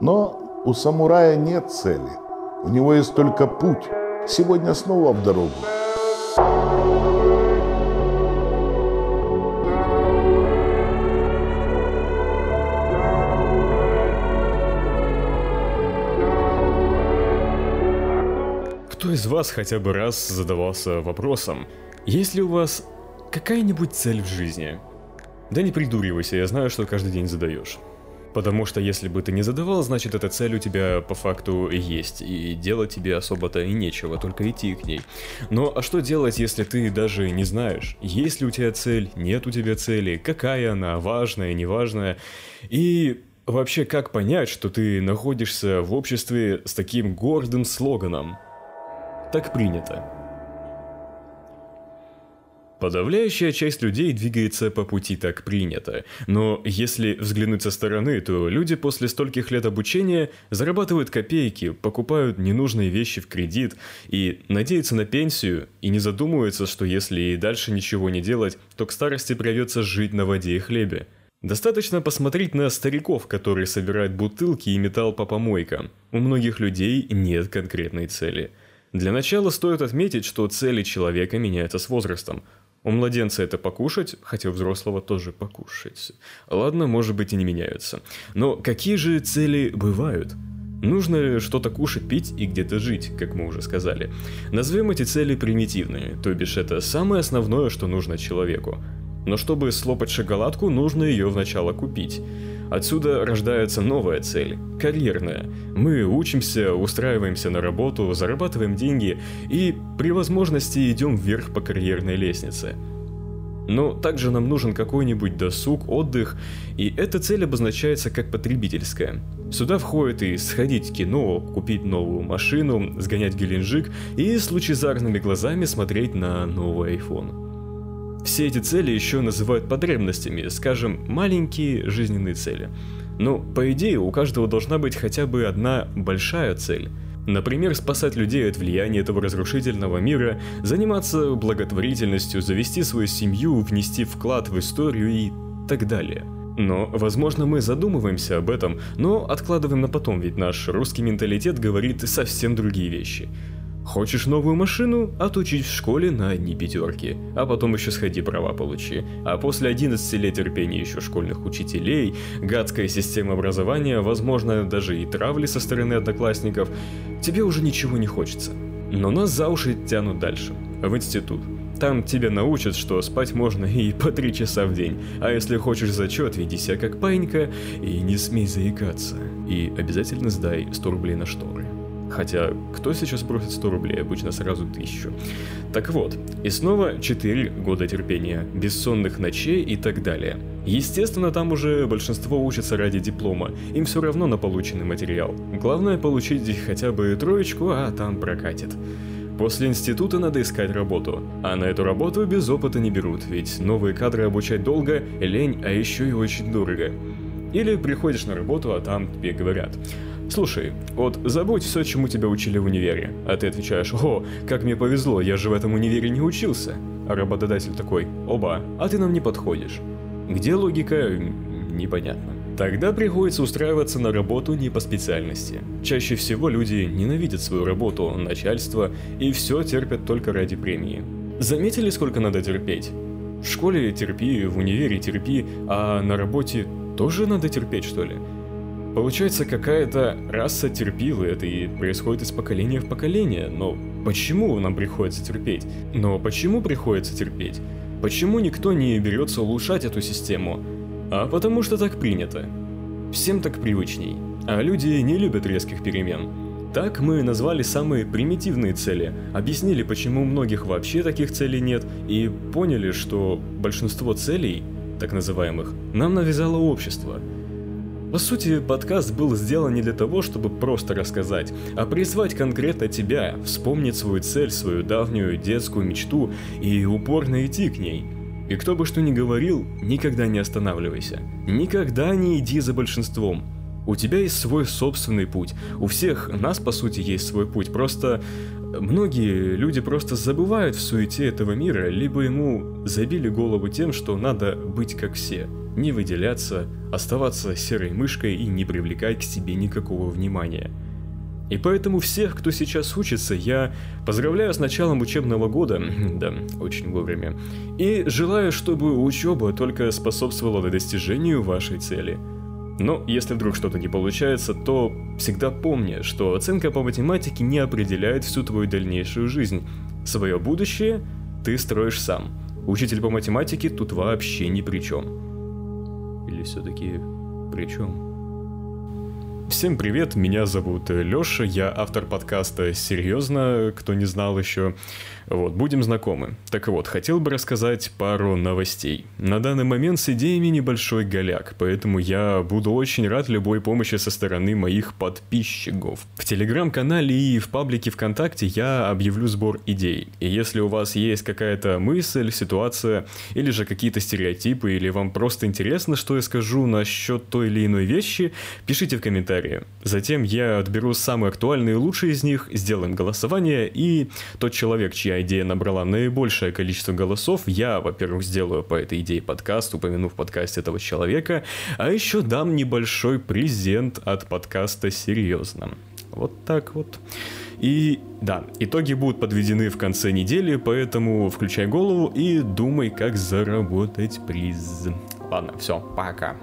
Но у самурая нет цели. У него есть только путь. Сегодня снова в дорогу. Кто из вас хотя бы раз задавался вопросом, есть ли у вас какая-нибудь цель в жизни? Да не придуривайся, я знаю, что каждый день задаешь. Потому что если бы ты не задавал, значит эта цель у тебя по факту есть, и делать тебе особо-то и нечего, только идти к ней. Но а что делать, если ты даже не знаешь, есть ли у тебя цель, нет у тебя цели, какая она, важная, неважная, и вообще как понять, что ты находишься в обществе с таким гордым слоганом – так принято. Подавляющая часть людей двигается по пути так принято, но если взглянуть со стороны, то люди после стольких лет обучения зарабатывают копейки, покупают ненужные вещи в кредит и надеются на пенсию и не задумываются, что если и дальше ничего не делать, то к старости придется жить на воде и хлебе. Достаточно посмотреть на стариков, которые собирают бутылки и металл по помойкам. У многих людей нет конкретной цели – для начала стоит отметить, что цели человека меняются с возрастом. У младенца это покушать, хотя у взрослого тоже покушать. Ладно, может быть и не меняются. Но какие же цели бывают? Нужно что-то кушать, пить и где-то жить, как мы уже сказали. Назовем эти цели примитивными, то бишь это самое основное, что нужно человеку. Но чтобы слопать шоколадку, нужно ее вначале купить. Отсюда рождается новая цель – карьерная. Мы учимся, устраиваемся на работу, зарабатываем деньги и при возможности идем вверх по карьерной лестнице. Но также нам нужен какой-нибудь досуг, отдых, и эта цель обозначается как потребительская. Сюда входит и сходить в кино, купить новую машину, сгонять Геленджик и с лучезарными глазами смотреть на новый iPhone. Все эти цели еще называют потребностями, скажем, маленькие жизненные цели. Но, по идее, у каждого должна быть хотя бы одна большая цель. Например, спасать людей от влияния этого разрушительного мира, заниматься благотворительностью, завести свою семью, внести вклад в историю и так далее. Но, возможно, мы задумываемся об этом, но откладываем на потом, ведь наш русский менталитет говорит совсем другие вещи. Хочешь новую машину? Отучить в школе на одни пятерки. А потом еще сходи права получи. А после 11 лет терпения еще школьных учителей, гадская система образования, возможно, даже и травли со стороны одноклассников, тебе уже ничего не хочется. Но нас за уши тянут дальше, в институт. Там тебя научат, что спать можно и по три часа в день. А если хочешь зачет, веди себя как паинька и не смей заикаться. И обязательно сдай 100 рублей на шторы. Хотя, кто сейчас просит 100 рублей? Обычно сразу 1000. Так вот, и снова 4 года терпения, бессонных ночей и так далее. Естественно, там уже большинство учатся ради диплома, им все равно на полученный материал. Главное получить хотя бы троечку, а там прокатит. После института надо искать работу, а на эту работу без опыта не берут, ведь новые кадры обучать долго, лень, а еще и очень дорого. Или приходишь на работу, а там тебе говорят – Слушай, вот забудь все, чему тебя учили в универе. А ты отвечаешь, о, как мне повезло, я же в этом универе не учился. А работодатель такой, оба, а ты нам не подходишь. Где логика, непонятно. Тогда приходится устраиваться на работу не по специальности. Чаще всего люди ненавидят свою работу, начальство и все терпят только ради премии. Заметили, сколько надо терпеть? В школе терпи, в универе терпи, а на работе тоже надо терпеть, что ли? Получается, какая-то раса терпила это и происходит из поколения в поколение, но почему нам приходится терпеть? Но почему приходится терпеть? Почему никто не берется улучшать эту систему? А потому что так принято. Всем так привычней. А люди не любят резких перемен. Так мы назвали самые примитивные цели, объяснили, почему у многих вообще таких целей нет, и поняли, что большинство целей, так называемых, нам навязало общество – по сути, подкаст был сделан не для того, чтобы просто рассказать, а призвать конкретно тебя, вспомнить свою цель, свою давнюю детскую мечту и упорно идти к ней. И кто бы что ни говорил, никогда не останавливайся. Никогда не иди за большинством. У тебя есть свой собственный путь. У всех нас, по сути, есть свой путь. Просто Многие люди просто забывают в суете этого мира, либо ему забили голову тем, что надо быть как все, не выделяться, оставаться серой мышкой и не привлекать к себе никакого внимания. И поэтому всех, кто сейчас учится, я поздравляю с началом учебного года, да, очень вовремя, и желаю, чтобы учеба только способствовала достижению вашей цели – но если вдруг что-то не получается, то всегда помни, что оценка по математике не определяет всю твою дальнейшую жизнь. Свое будущее ты строишь сам. Учитель по математике тут вообще ни при чем. Или все-таки при чем? Всем привет, меня зовут Лёша, я автор подкаста «Серьезно», кто не знал еще. Вот, будем знакомы. Так вот, хотел бы рассказать пару новостей. На данный момент с идеями небольшой голяк, поэтому я буду очень рад любой помощи со стороны моих подписчиков. В телеграм-канале и в паблике ВКонтакте я объявлю сбор идей. И если у вас есть какая-то мысль, ситуация, или же какие-то стереотипы, или вам просто интересно, что я скажу насчет той или иной вещи, пишите в комментарии. Затем я отберу самые актуальные и лучшие из них, сделаем голосование, и тот человек, чья идея набрала наибольшее количество голосов, я, во-первых, сделаю по этой идее подкаст, упомяну в подкасте этого человека, а еще дам небольшой презент от подкаста «Серьезно». Вот так вот. И да, итоги будут подведены в конце недели, поэтому включай голову и думай, как заработать приз. Ладно, все, пока.